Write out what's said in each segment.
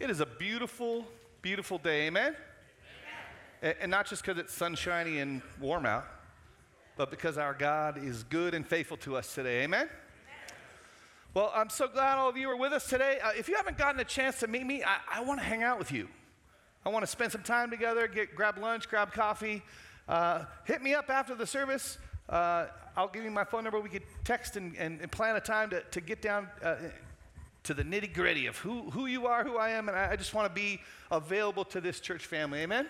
It is a beautiful, beautiful day, amen? amen. And not just because it's sunshiny and warm out, but because our God is good and faithful to us today, amen? amen. Well, I'm so glad all of you are with us today. Uh, if you haven't gotten a chance to meet me, I, I want to hang out with you. I want to spend some time together, get, grab lunch, grab coffee. Uh, hit me up after the service. Uh, I'll give you my phone number. We could text and, and, and plan a time to, to get down uh, to the nitty gritty of who, who you are, who I am, and I, I just want to be available to this church family. Amen?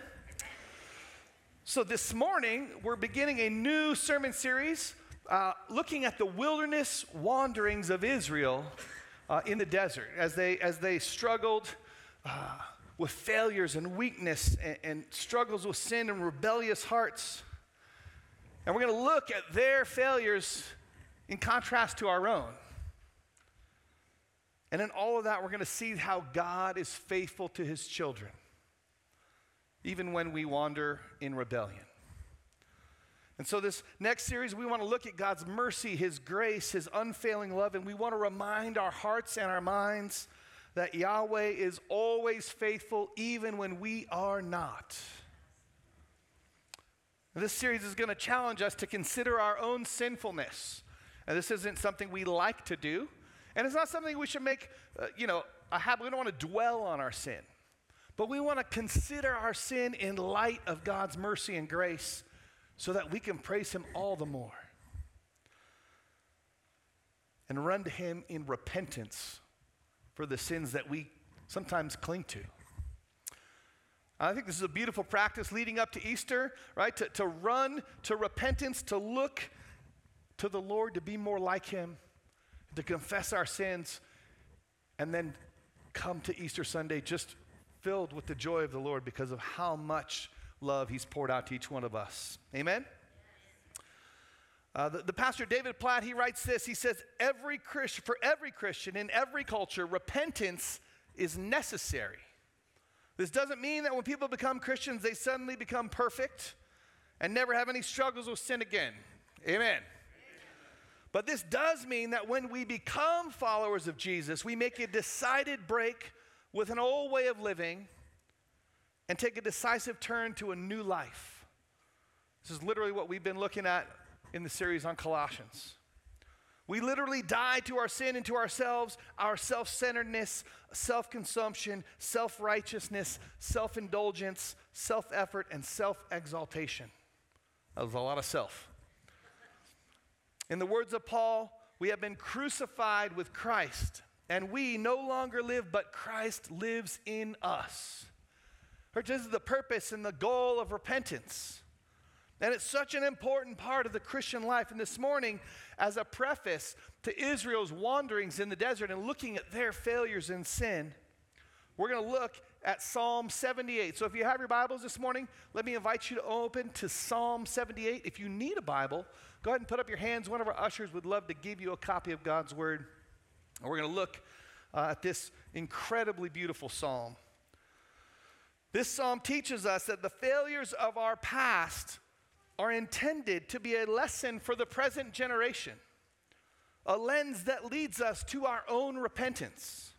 So, this morning, we're beginning a new sermon series uh, looking at the wilderness wanderings of Israel uh, in the desert as they, as they struggled uh, with failures and weakness and, and struggles with sin and rebellious hearts. And we're going to look at their failures in contrast to our own. And in all of that, we're going to see how God is faithful to his children, even when we wander in rebellion. And so, this next series, we want to look at God's mercy, his grace, his unfailing love, and we want to remind our hearts and our minds that Yahweh is always faithful, even when we are not. This series is going to challenge us to consider our own sinfulness. And this isn't something we like to do. And it's not something we should make, uh, you know, a habit. We don't want to dwell on our sin. But we want to consider our sin in light of God's mercy and grace so that we can praise Him all the more. And run to Him in repentance for the sins that we sometimes cling to. I think this is a beautiful practice leading up to Easter, right? To, to run to repentance, to look to the Lord, to be more like Him to confess our sins, and then come to Easter Sunday just filled with the joy of the Lord because of how much love He's poured out to each one of us. Amen? Uh, the, the, pastor David Platt, he writes this. He says, every Christian, for every Christian in every culture, repentance is necessary. This doesn't mean that when people become Christians, they suddenly become perfect and never have any struggles with sin again. Amen. But this does mean that when we become followers of Jesus, we make a decided break with an old way of living and take a decisive turn to a new life. This is literally what we've been looking at in the series on Colossians. We literally die to our sin and to ourselves, our self centeredness, self consumption, self righteousness, self indulgence, self effort, and self exaltation. That was a lot of self. In the words of Paul, we have been crucified with Christ, and we no longer live, but Christ lives in us. Which is the purpose and the goal of repentance. And it's such an important part of the Christian life. And this morning, as a preface to Israel's wanderings in the desert and looking at their failures in sin, we're going to look at Psalm 78. So if you have your Bibles this morning, let me invite you to open to Psalm 78. If you need a Bible, Go ahead and put up your hands. One of our ushers would love to give you a copy of God's Word. And we're going to look uh, at this incredibly beautiful psalm. This psalm teaches us that the failures of our past are intended to be a lesson for the present generation, a lens that leads us to our own repentance.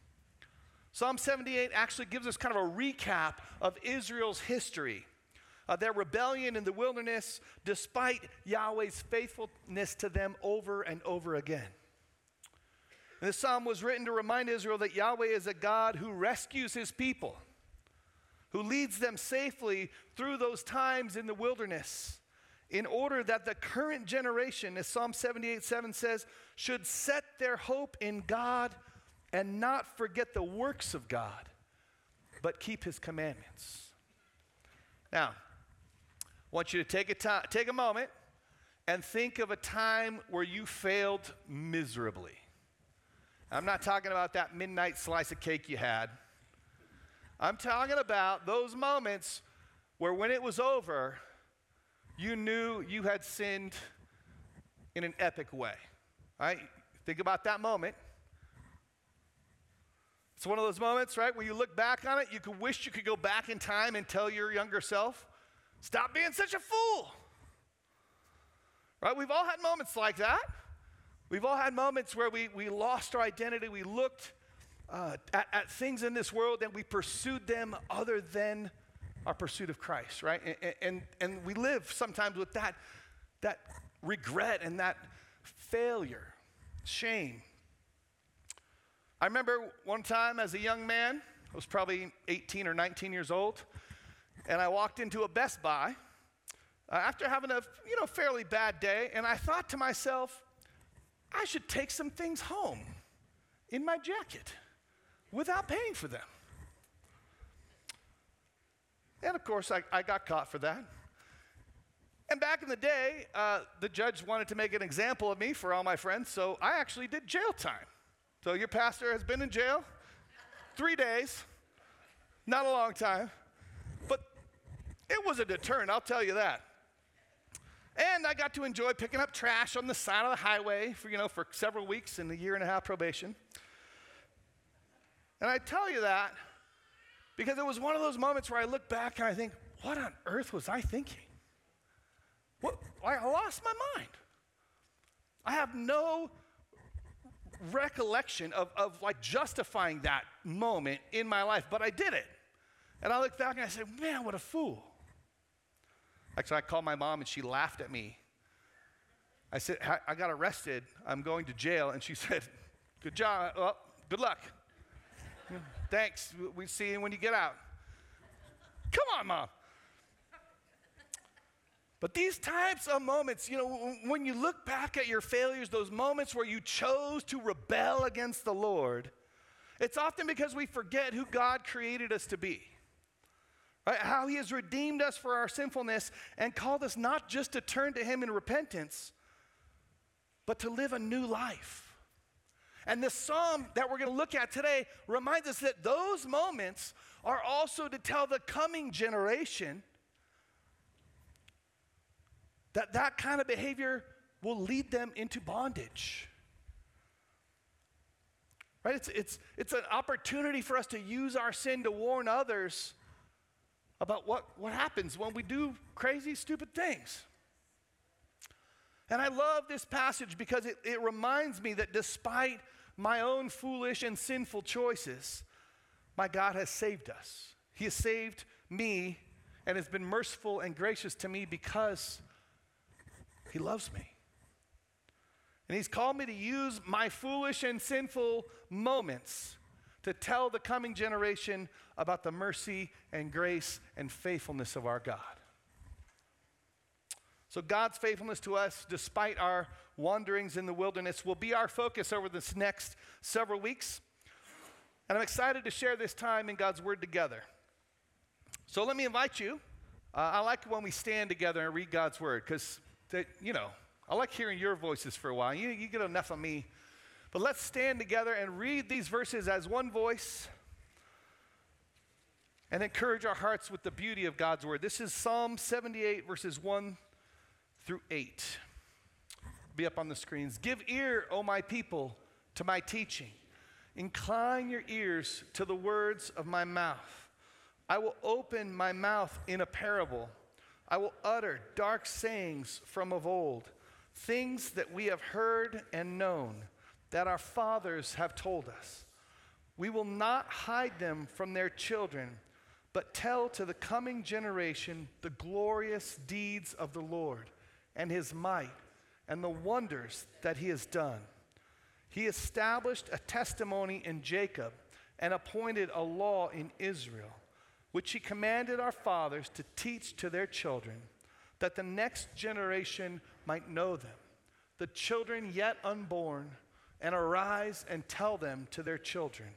Psalm 78 actually gives us kind of a recap of Israel's history uh, their rebellion in the wilderness, despite Yahweh's faithfulness to them over and over again. And this psalm was written to remind Israel that Yahweh is a God who rescues his people, who leads them safely through those times in the wilderness, in order that the current generation, as Psalm 78 7 says, should set their hope in God and not forget the works of God, but keep his commandments. Now, I want you to take a, time, take a moment and think of a time where you failed miserably. I'm not talking about that midnight slice of cake you had. I'm talking about those moments where when it was over, you knew you had sinned in an epic way. Right? Think about that moment. It's one of those moments, right, where you look back on it, you could wish you could go back in time and tell your younger self, Stop being such a fool. Right? We've all had moments like that. We've all had moments where we, we lost our identity. We looked uh, at, at things in this world and we pursued them other than our pursuit of Christ, right? And, and, and we live sometimes with that, that regret and that failure, shame. I remember one time as a young man, I was probably 18 or 19 years old, and I walked into a Best Buy uh, after having a you know fairly bad day, and I thought to myself, I should take some things home in my jacket without paying for them. And of course, I, I got caught for that. And back in the day, uh, the judge wanted to make an example of me for all my friends, so I actually did jail time. So your pastor has been in jail three days, not a long time, but it was a deterrent, I'll tell you that. And I got to enjoy picking up trash on the side of the highway for, you know, for several weeks in a year and a half probation. And I tell you that because it was one of those moments where I look back and I think, what on earth was I thinking? What, I lost my mind. I have no recollection of, of like justifying that moment in my life, but I did it. And I look back and I said, man, what a fool. Actually, I called my mom and she laughed at me. I said, I got arrested. I'm going to jail. And she said, Good job. Well, good luck. Thanks. We see you when you get out. Come on, mom. But these types of moments, you know, when you look back at your failures, those moments where you chose to rebel against the Lord, it's often because we forget who God created us to be. Right? How he has redeemed us for our sinfulness and called us not just to turn to him in repentance, but to live a new life. And the psalm that we're going to look at today reminds us that those moments are also to tell the coming generation that that kind of behavior will lead them into bondage. Right? It's, it's, it's an opportunity for us to use our sin to warn others about what, what happens when we do crazy, stupid things. And I love this passage because it, it reminds me that despite my own foolish and sinful choices, my God has saved us. He has saved me and has been merciful and gracious to me because He loves me. And He's called me to use my foolish and sinful moments to tell the coming generation about the mercy and grace and faithfulness of our God. So, God's faithfulness to us, despite our wanderings in the wilderness, will be our focus over this next several weeks. And I'm excited to share this time in God's Word together. So, let me invite you. Uh, I like when we stand together and read God's Word because, you know, I like hearing your voices for a while. You, you get enough of me but let's stand together and read these verses as one voice and encourage our hearts with the beauty of God's word. This is Psalm 78, verses 1 through 8. Be up on the screens. Give ear, O my people, to my teaching. Incline your ears to the words of my mouth. I will open my mouth in a parable. I will utter dark sayings from of old, things that we have heard and known that our fathers have told us. We will not hide them from their children, but tell to the coming generation the glorious deeds of the Lord and his might and the wonders that he has done. He established a testimony in Jacob and appointed a law in Israel, which he commanded our fathers to teach to their children, that the next generation might know them, the children yet unborn and arise and tell them to their children,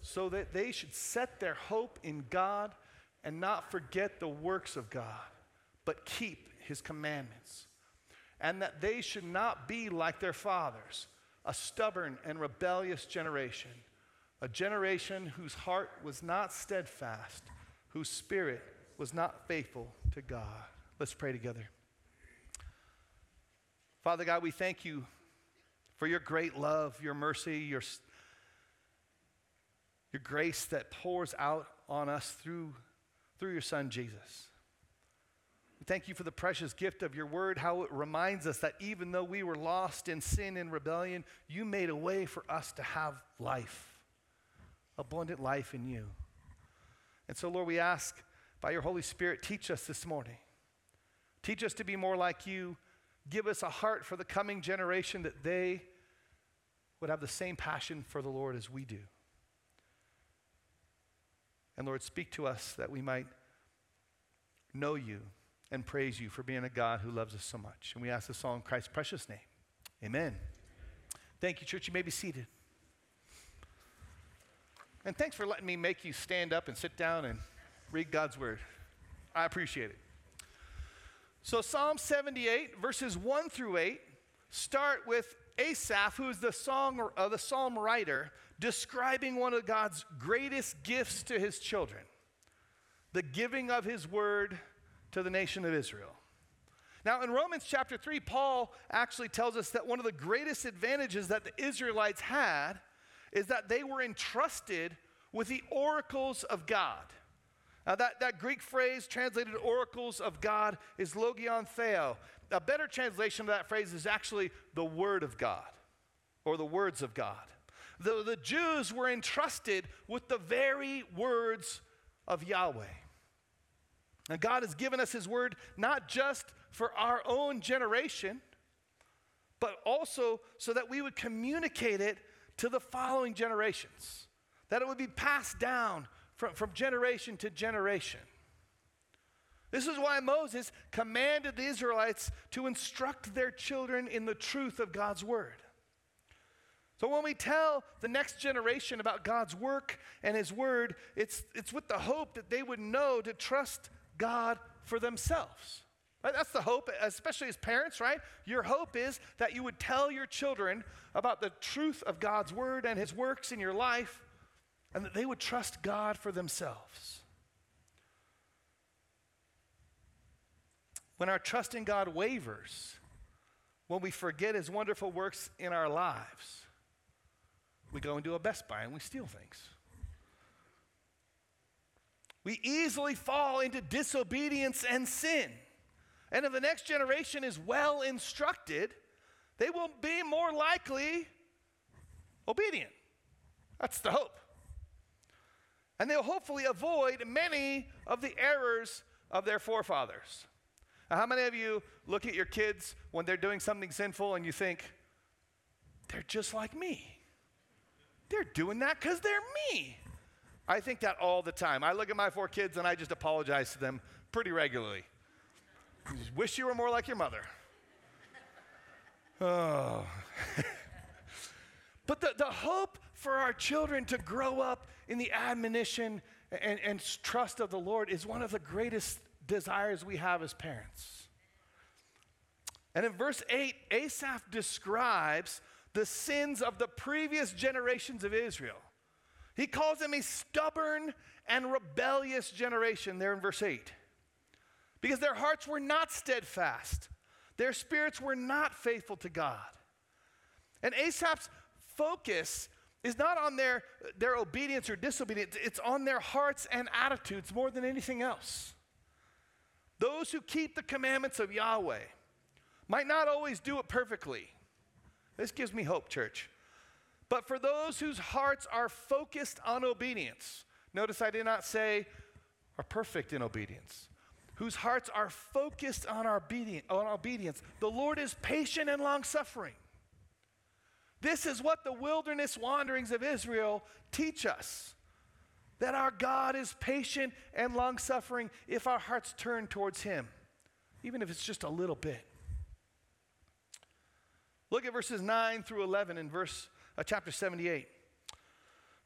so that they should set their hope in God and not forget the works of God, but keep his commandments, and that they should not be like their fathers, a stubborn and rebellious generation, a generation whose heart was not steadfast, whose spirit was not faithful to God. Let's pray together. Father God, we thank you for your great love, your mercy, your, your grace that pours out on us through, through your Son, Jesus. We thank you for the precious gift of your word, how it reminds us that even though we were lost in sin and rebellion, you made a way for us to have life. Abundant life in you. And so, Lord, we ask by your Holy Spirit, teach us this morning. Teach us to be more like you. Give us a heart for the coming generation that they would have the same passion for the Lord as we do. And Lord, speak to us that we might know you and praise you for being a God who loves us so much. And we ask this all in Christ's precious name. Amen. Thank you, church. You may be seated. And thanks for letting me make you stand up and sit down and read God's word. I appreciate it. So, Psalm 78, verses 1 through 8, start with Asaph, who is the, song, uh, the psalm writer, describing one of God's greatest gifts to his children the giving of his word to the nation of Israel. Now, in Romans chapter 3, Paul actually tells us that one of the greatest advantages that the Israelites had is that they were entrusted with the oracles of God. Now, that, that Greek phrase translated oracles of God is logion theo. A better translation of that phrase is actually the Word of God or the words of God. The, the Jews were entrusted with the very words of Yahweh. And God has given us His Word not just for our own generation, but also so that we would communicate it to the following generations, that it would be passed down from, from generation to generation. This is why Moses commanded the Israelites to instruct their children in the truth of God's word. So when we tell the next generation about God's work and his word, it's, it's with the hope that they would know to trust God for themselves. That's the hope, especially as parents, right? Your hope is that you would tell your children about the truth of God's word and his works in your life, and that they would trust God for themselves. When our trust in God wavers, when we forget his wonderful works in our lives, we go into a Best Buy and we steal things. We easily fall into disobedience and sin. And if the next generation is well instructed, they will be more likely obedient. That's the hope. And they'll hopefully avoid many of the errors of their forefathers. Now, how many of you look at your kids when they're doing something sinful and you think, they're just like me? They're doing that because they're me. I think that all the time. I look at my four kids and I just apologize to them pretty regularly. Wish you were more like your mother. Oh. but the, the hope for our children to grow up in the admonition and, and trust of the Lord is one of the greatest desires we have as parents. And in verse 8, Asaph describes the sins of the previous generations of Israel. He calls them a stubborn and rebellious generation there in verse 8 because their hearts were not steadfast, their spirits were not faithful to God. And Asaph's focus is not on their, their obedience or disobedience, it's on their hearts and attitudes more than anything else. Those who keep the commandments of Yahweh might not always do it perfectly. This gives me hope, church. But for those whose hearts are focused on obedience, notice I did not say are perfect in obedience whose hearts are focused on, our obedience, on obedience. The Lord is patient and long suffering. This is what the wilderness wanderings of Israel teach us that our God is patient and long suffering if our hearts turn towards Him, even if it's just a little bit. Look at verses 9 through 11 in verse uh, chapter 78. It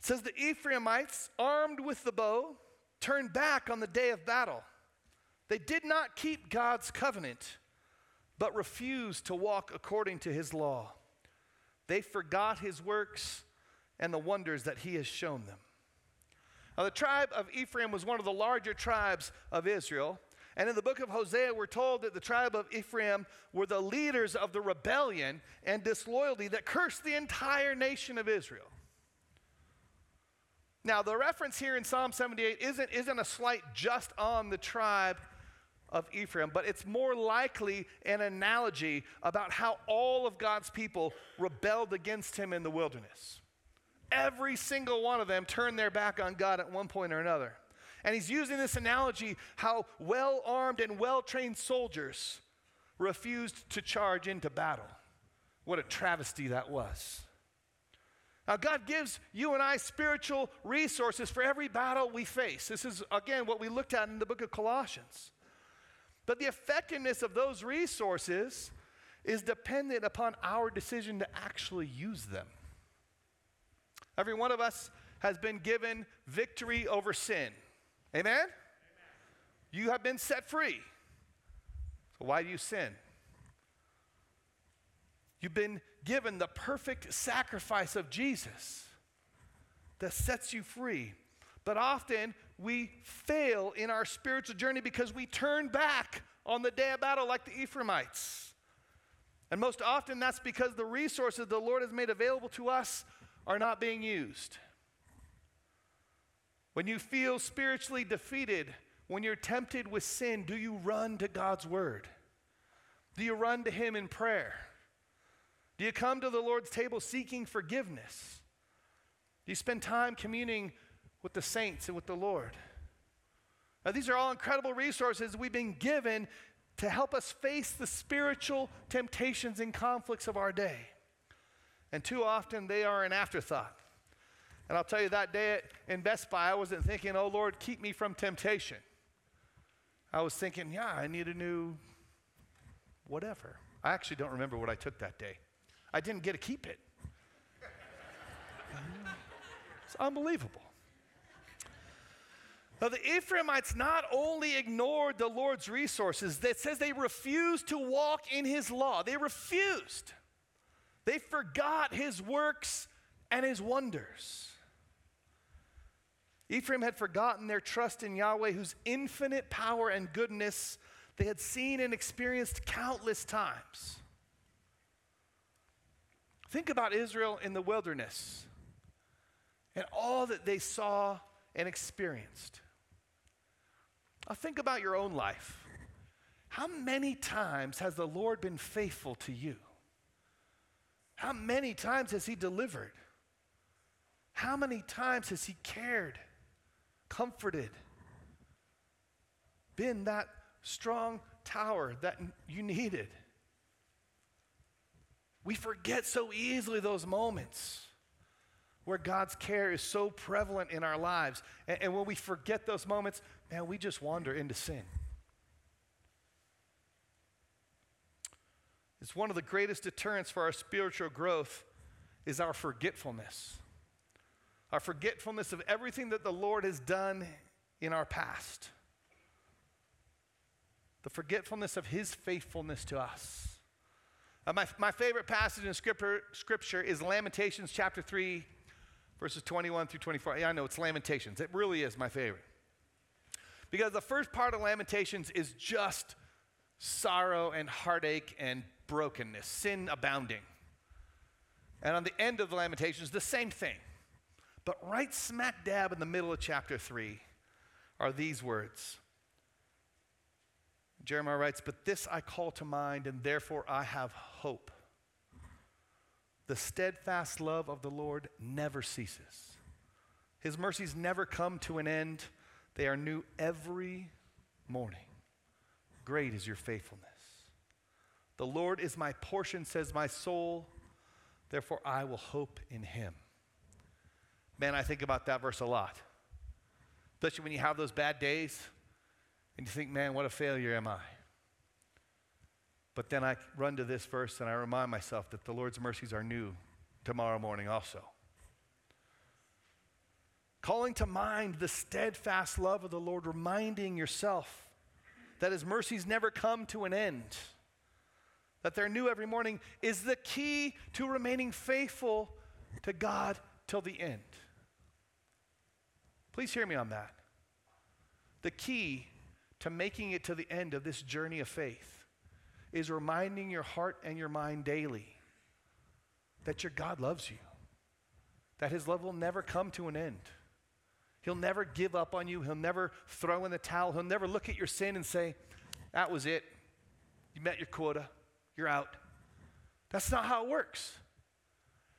says the Ephraimites, armed with the bow, turned back on the day of battle. They did not keep God's covenant, but refused to walk according to his law. They forgot his works and the wonders that he has shown them. Now, the tribe of Ephraim was one of the larger tribes of Israel. And in the book of Hosea, we're told that the tribe of Ephraim were the leaders of the rebellion and disloyalty that cursed the entire nation of Israel. Now, the reference here in Psalm 78 isn't, isn't a slight just on the tribe of Ephraim, but it's more likely an analogy about how all of God's people rebelled against him in the wilderness. Every single one of them turned their back on God at one point or another. And he's using this analogy how well armed and well trained soldiers refused to charge into battle. What a travesty that was. Now, God gives you and I spiritual resources for every battle we face. This is, again, what we looked at in the book of Colossians. But the effectiveness of those resources is dependent upon our decision to actually use them. Every one of us has been given victory over sin. Amen? Amen? You have been set free. So why do you sin? You've been given the perfect sacrifice of Jesus that sets you free. But often we fail in our spiritual journey because we turn back on the day of battle like the Ephraimites. And most often that's because the resources the Lord has made available to us are not being used. When you feel spiritually defeated, when you're tempted with sin, do you run to God's word? Do you run to Him in prayer? Do you come to the Lord's table seeking forgiveness? Do you spend time communing with the saints and with the Lord? Now, these are all incredible resources we've been given to help us face the spiritual temptations and conflicts of our day. And too often they are an afterthought. And I'll tell you that day in Best Buy, I wasn't thinking, oh Lord, keep me from temptation. I was thinking, yeah, I need a new whatever. I actually don't remember what I took that day. I didn't get to keep it. it's unbelievable. Now, the Ephraimites not only ignored the Lord's resources, that says they refused to walk in his law. They refused. They forgot his works and his wonders. Ephraim had forgotten their trust in Yahweh, whose infinite power and goodness they had seen and experienced countless times. Think about Israel in the wilderness and all that they saw and experienced. Now, think about your own life. How many times has the Lord been faithful to you? How many times has He delivered? How many times has He cared, comforted, been that strong tower that you needed? We forget so easily those moments where God's care is so prevalent in our lives. And, and, when we forget those moments, man, we just wander into sin. It's one of the greatest deterrents for our spiritual growth is our forgetfulness. Our forgetfulness of everything that the Lord has done in our past. The forgetfulness of his faithfulness to us. Uh, my, my favorite passage in scripture, scripture is Lamentations chapter 3, verses 21 through 24. Yeah, I know it's Lamentations. It really is my favorite. Because the first part of Lamentations is just sorrow and heartache and brokenness, sin abounding. And on the end of the Lamentations, the same thing. But right smack dab in the middle of chapter 3 are these words Jeremiah writes, But this I call to mind, and therefore I have hope. The steadfast love of the Lord never ceases. His mercies never come to an end, they are new every morning. Great is your faithfulness. The Lord is my portion, says my soul, therefore I will hope in him. Man, I think about that verse a lot. Especially when you have those bad days and you think, man, what a failure am I? But then I run to this verse and I remind myself that the Lord's mercies are new tomorrow morning also. Calling to mind the steadfast love of the Lord, reminding yourself that his mercies never come to an end, that they're new every morning, is the key to remaining faithful to God till the end. Please hear me on that. The key to making it to the end of this journey of faith is reminding your heart and your mind daily that your God loves you, that his love will never come to an end. He'll never give up on you. He'll never throw in the towel. He'll never look at your sin and say, That was it. You met your quota. You're out. That's not how it works.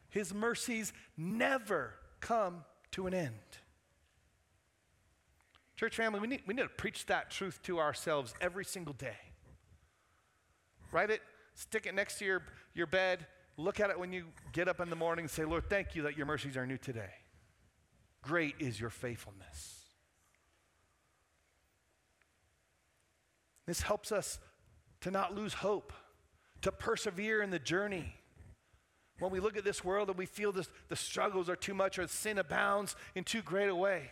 His mercies never come to an end. Church family, we need, we need to preach that truth to ourselves every single day. Write it, stick it next to your, your bed, look at it when you get up in the morning and say, Lord, thank you that your mercies are new today. Great is your faithfulness. This helps us to not lose hope, to persevere in the journey. When we look at this world and we feel this, the struggles are too much or sin abounds in too great a way,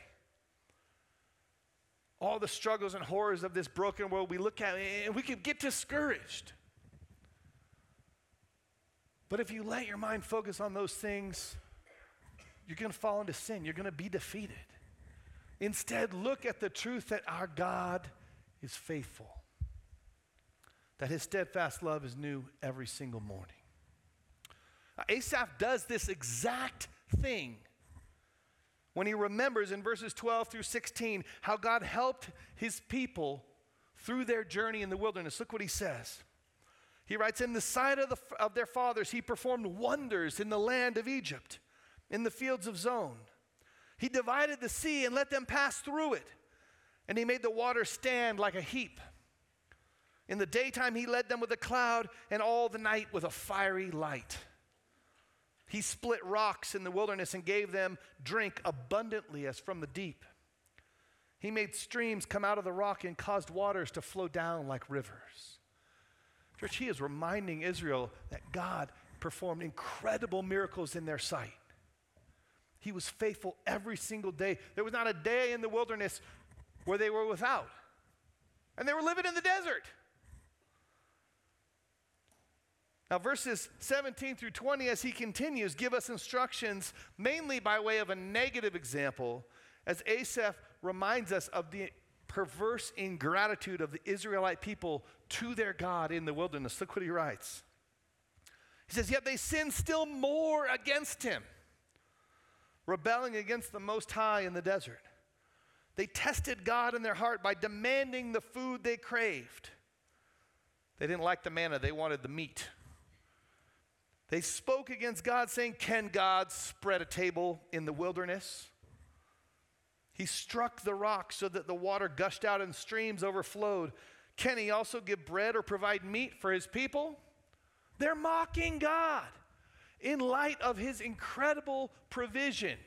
all the struggles and horrors of this broken world, we look at and we can get discouraged. But if you let your mind focus on those things, you're going to fall into sin. You're going to be defeated. Instead, look at the truth that our God is faithful that his steadfast love is new every single morning. Asaph does this exact thing when he remembers in verses 12 through 16 how God helped his people through their journey in the wilderness. Look what he says. He writes, In the sight of, the, of their fathers, he performed wonders in the land of Egypt, in the fields of Zoan. He divided the sea and let them pass through it, and he made the water stand like a heap. In the daytime, he led them with a cloud, and all the night with a fiery light. He split rocks in the wilderness and gave them drink abundantly as from the deep. He made streams come out of the rock and caused waters to flow down like rivers. Church, he is reminding Israel that God performed incredible miracles in their sight. He was faithful every single day. There was not a day in the wilderness where they were without. And they were living in the desert. Now, verses 17 through 20, as he continues, give us instructions mainly by way of a negative example, as Asaph reminds us of the perverse ingratitude of the Israelite people to their God in the wilderness. Look what he writes. He says, Yet they sinned still more against him, rebelling against the Most High in the desert. They tested God in their heart by demanding the food they craved. They didn't like the manna, they wanted the meat. They spoke against God, saying, Can God spread a table in the wilderness? He struck the rock so that the water gushed out and streams overflowed. Can he also give bread or provide meat for his people? They're mocking God in light of his incredible provision,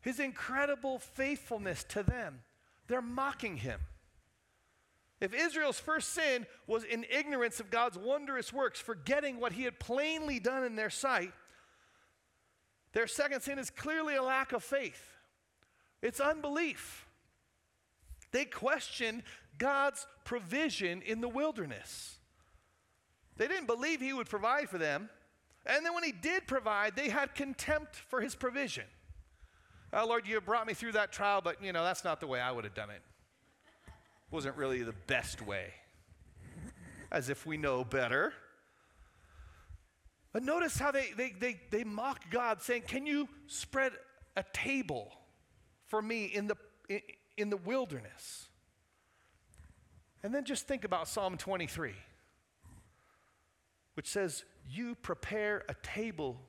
his incredible faithfulness to them. They're mocking him. If Israel's first sin was in ignorance of God's wondrous works, forgetting what he had plainly done in their sight, their second sin is clearly a lack of faith. It's unbelief. They questioned God's provision in the wilderness. They didn't believe he would provide for them. And then when he did provide, they had contempt for his provision. Oh, Lord, you brought me through that trial, but you know, that's not the way I would have done it wasn't really the best way, as if we know better. But notice how they, they, they, they mock God, saying, Can you spread a table for me in the, in, in the wilderness? And then just think about Psalm 23, which says, You prepare a table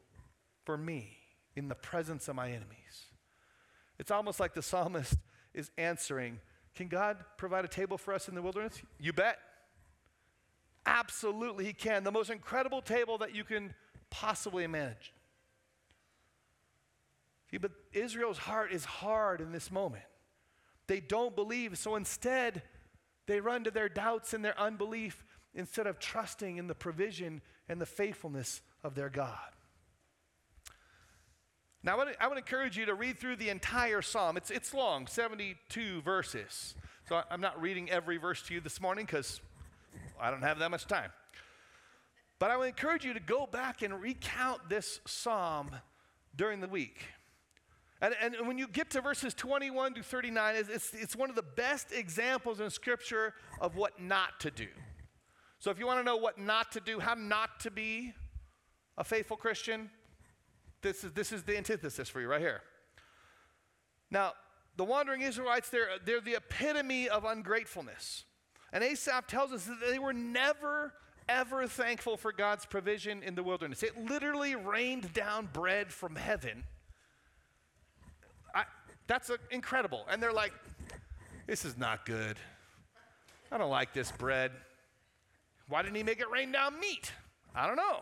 for me in the presence of my enemies. It's almost like the psalmist is answering can God provide a table for us in the wilderness? You bet. Absolutely, He can. The most incredible table that you can possibly imagine. See, but Israel's heart is hard in this moment. They don't believe, so instead, they run to their doubts and their unbelief instead of trusting in the provision and the faithfulness of their God. Now, I would, encourage you to read through the entire psalm. It's, it's long, 72 verses. So I'm not reading every verse to you this morning because I don't have that much time. But I would encourage you to go back and recount this psalm during the week. And, and when you get to verses 21 to 39, it's, it's, it's one of the best examples in Scripture of what not to do. So if you want to know what not to do, how not to be a faithful Christian, this is, this is the antithesis for you right here. Now, the wandering Israelites, they're, they're the epitome of ungratefulness. And Asaph tells us that they were never, ever thankful for God's provision in the wilderness. It literally rained down bread from heaven. I, that's a, incredible. And they're like, this is not good. I don't like this bread. Why didn't he make it rain down meat? I don't know.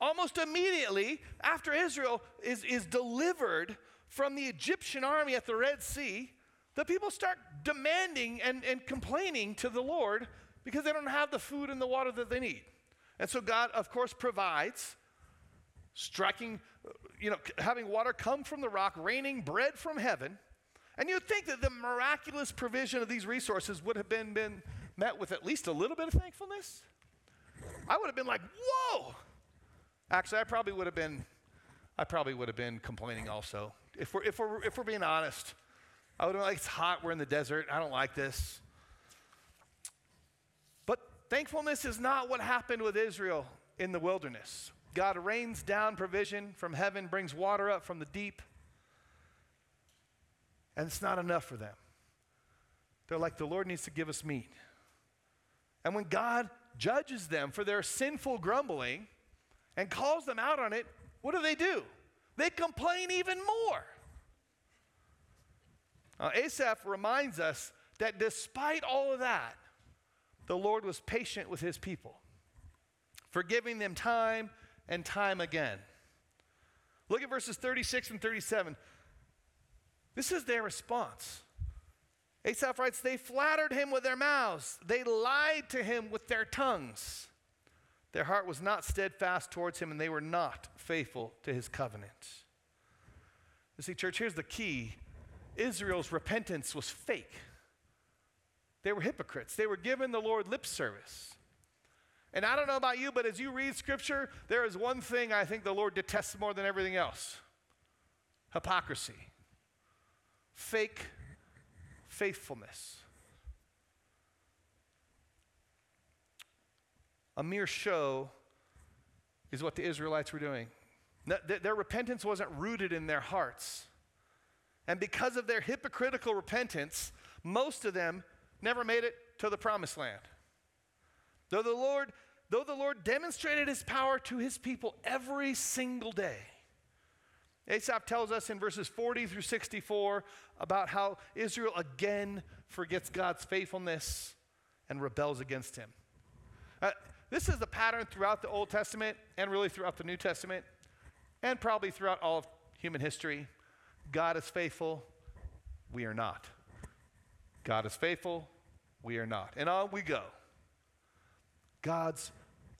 Almost immediately after Israel is, is delivered from the Egyptian army at the Red Sea, the people start demanding and, and complaining to the Lord because they don't have the food and the water that they need. And so God, of course, provides, striking, you know, having water come from the rock, raining bread from heaven. And you'd think that the miraculous provision of these resources would have been, been met with at least a little bit of thankfulness. I would have been like, whoa! Actually, I probably would have been, I probably would have been complaining also. If we're, if we're, if we're being honest, I would have been like, it's hot, we're in the desert, I don't like this. But thankfulness is not what happened with Israel in the wilderness. God rains down provision from heaven, brings water up from the deep, and it's not enough for them. They're like, the Lord needs to give us meat. And when God judges them for their sinful grumbling and calls them out on it, what do they do? They complain even more. Now, Asaph reminds us that despite all of that, the Lord was patient with his people, forgiving them time and time again. Look at verses 36 and 37. This is their response. Asaph writes, They flattered him with their mouths, they lied to him with their tongues. Their heart was not steadfast towards him, and they were not faithful to his covenant. You see, church, here's the key Israel's repentance was fake. They were hypocrites. They were giving the Lord lip service. And I don't know about you, but as you read scripture, there is one thing I think the Lord detests more than everything else hypocrisy, fake faithfulness. A mere show is what the Israelites were doing. Their repentance wasn't rooted in their hearts. And because of their hypocritical repentance, most of them never made it to the promised land. Though the Lord, though the Lord demonstrated his power to his people every single day. Asaph tells us in verses 40 through 64 about how Israel again forgets God's faithfulness and rebels against him. Uh, this is a pattern throughout the Old Testament and really throughout the New Testament and probably throughout all of human history. God is faithful, we are not. God is faithful, we are not. And on we go. God's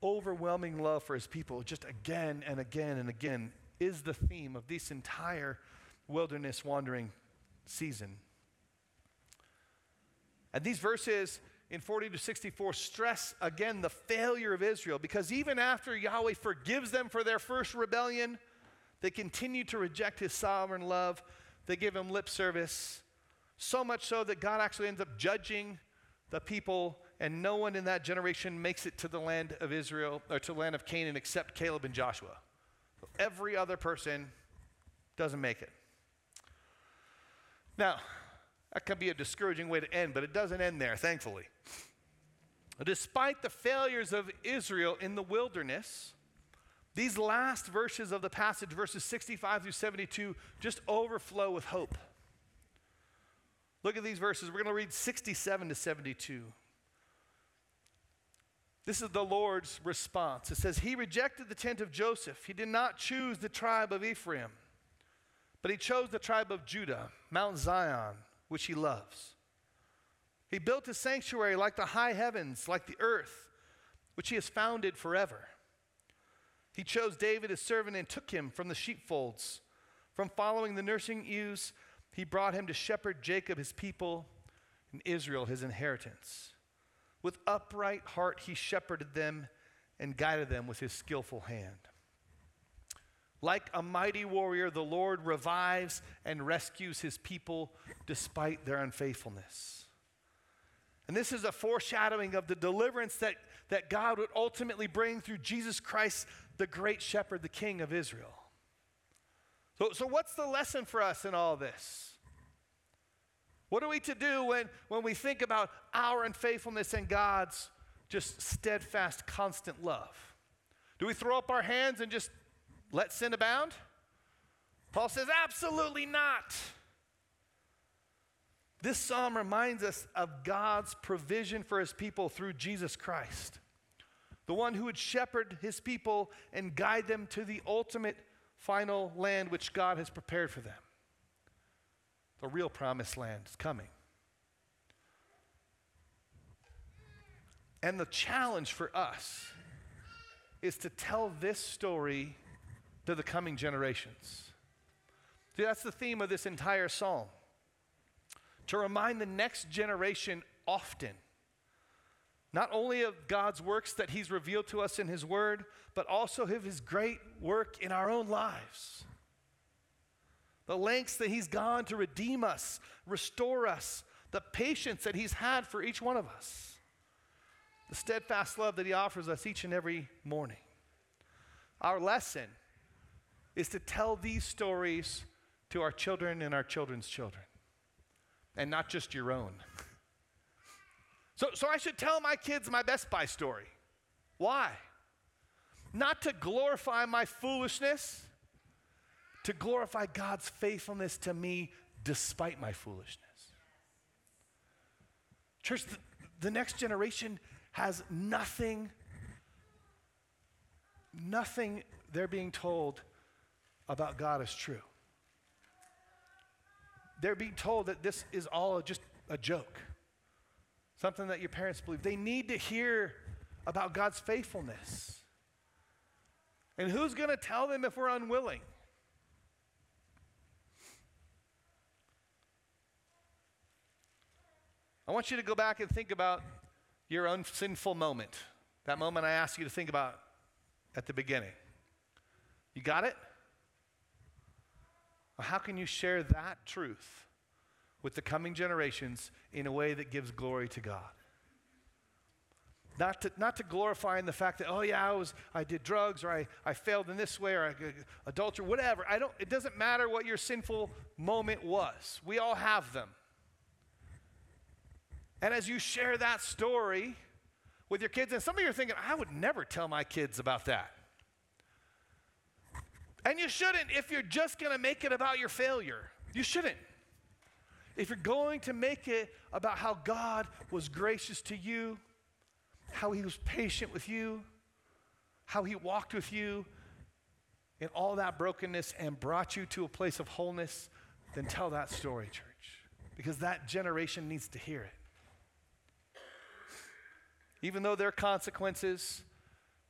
overwhelming love for his people, just again and again and again, is the theme of this entire wilderness wandering season. And these verses in 40 to 64 stress again the failure of Israel because even after Yahweh forgives them for their first rebellion, they continue to reject his sovereign love. They give him lip service, so much so that God actually ends up judging the people, and no one in that generation makes it to the land of Israel or to the land of Canaan except Caleb and Joshua. Every other person doesn't make it. Now, that can be a discouraging way to end, but it doesn't end there, thankfully. Despite the failures of Israel in the wilderness, these last verses of the passage, verses 65 through 72, just overflow with hope. Look at these verses. We're going to read 67 to 72. This is the Lord's response. It says, He rejected the tent of Joseph. He did not choose the tribe of Ephraim, but He chose the tribe of Judah, Mount Zion which he loves. He built a sanctuary like the high heavens, like the earth, which he has founded forever. He chose David his servant and took him from the sheepfolds. From following the nursing ewes, he brought him to shepherd Jacob his people and Israel his inheritance. With upright heart he shepherded them and guided them with his skillful hand. Like a mighty warrior, the Lord revives and rescues his people despite their unfaithfulness. And this is a foreshadowing of the deliverance that, that God would ultimately bring through Jesus Christ, the great shepherd, the king of Israel. So, so what's the lesson for us in all this? What are we to do when, when we think about our unfaithfulness and God's just steadfast, constant love? Do we throw up our hands and just let sin abound? Paul says, absolutely not. This psalm reminds us of God's provision for his people through Jesus Christ, the one who would shepherd his people and guide them to the ultimate final land which God has prepared for them. The real promised land is coming. And the challenge for us is to tell this story to the coming generations. See, that's the theme of this entire psalm. To remind the next generation often, not only of God's works that He's revealed to us in His Word, but also of His great work in our own lives. The lengths that He's gone to redeem us, restore us, the patience that He's had for each one of us, the steadfast love that He offers us each and every morning. Our lesson is to tell these stories to our children and our children's children, and not just your own. So, so I should tell my kids my Best Buy story. Why? Not to glorify my foolishness, to glorify God's faithfulness to me despite my foolishness. Church, the, the next generation has nothing, nothing they're being told about God is true they're being told that this is all just a joke, something that your parents believe. They need to hear about God's faithfulness. And who's going to tell them if we're unwilling? I want you to go back and think about your own sinful moment. That moment I asked you to think about at the beginning. You got it? How can you share that truth with the coming generations in a way that gives glory to God? Not to, not to glorify in the fact that, oh yeah, I, was, I did drugs or I, I failed in this way or I, adultery, whatever. I don't, it doesn't matter what your sinful moment was. We all have them. And as you share that story with your kids, and some of you are thinking, I would never tell my kids about that. And you shouldn't if you're just going to make it about your failure. You shouldn't. If you're going to make it about how God was gracious to you, how he was patient with you, how he walked with you in all that brokenness and brought you to a place of wholeness, then tell that story, church. Because that generation needs to hear it. Even though there are consequences,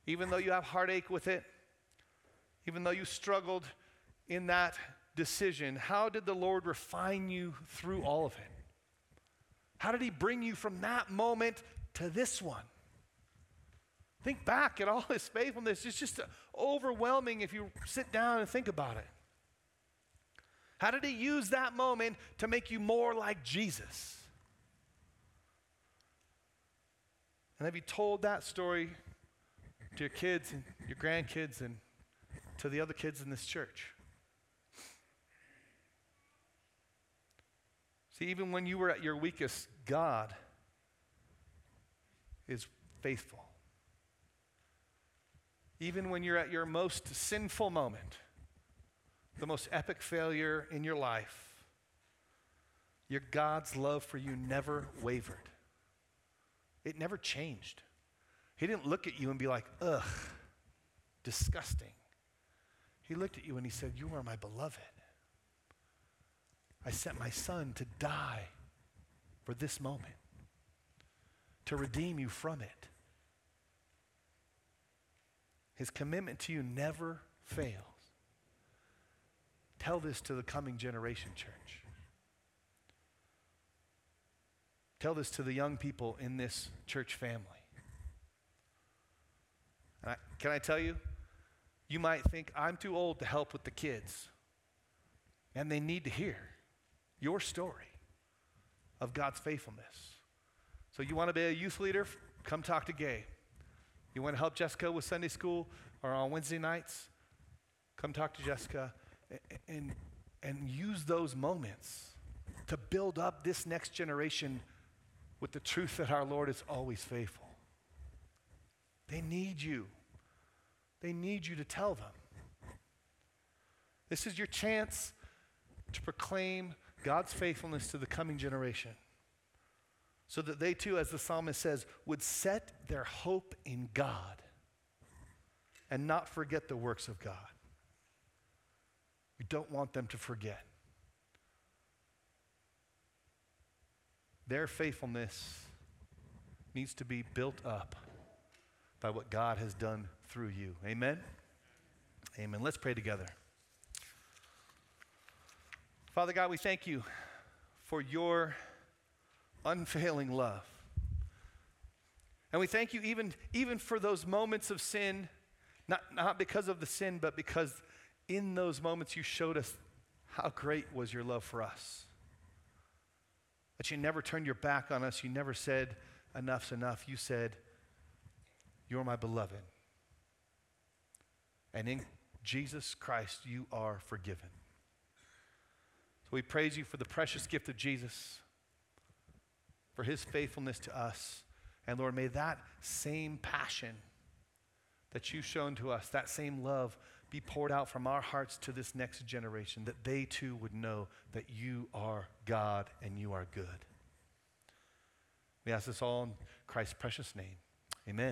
even though you have heartache with it, even though you struggled in that decision, how did the Lord refine you through all of it? How did He bring you from that moment to this one? Think back at all His faithfulness. It's just overwhelming if you sit down and think about it. How did He use that moment to make you more like Jesus? And have you told that story to your kids and your grandkids and to the other kids in this church. See, even when you were at your weakest, God is faithful. Even when you're at your most sinful moment, the most epic failure in your life, your God's love for you never wavered. It never changed. He didn't look at you and be like, ugh, disgusting. He looked at you and he said, You are my beloved. I sent my son to die for this moment, to redeem you from it. His commitment to you never fails. Tell this to the coming generation, church. Tell this to the young people in this church family. I, can I tell you? You might think, I'm too old to help with the kids. And they need to hear your story of God's faithfulness. So, you want to be a youth leader? Come talk to Gay. You want to help Jessica with Sunday school or on Wednesday nights? Come talk to Jessica and, and use those moments to build up this next generation with the truth that our Lord is always faithful. They need you. They need you to tell them. This is your chance to proclaim God's faithfulness to the coming generation so that they too, as the psalmist says, would set their hope in God and not forget the works of God. We don't want them to forget. Their faithfulness needs to be built up by what God has done through you. Amen? Amen. Let's pray together. Father God, we thank you for your unfailing love. And we thank you even, even for those moments of sin, not, not because of the sin, but because in those moments you showed us how great was your love for us. That you never turned your back on us. You never said, enough's enough. You said, You're my beloved. And in Jesus Christ, you are forgiven. So we praise you for the precious gift of Jesus, for his faithfulness to us. And Lord, may that same passion that you've shown to us, that same love, be poured out from our hearts to this next generation, that they too would know that you are God and you are good. We ask this all in Christ's precious name. Amen.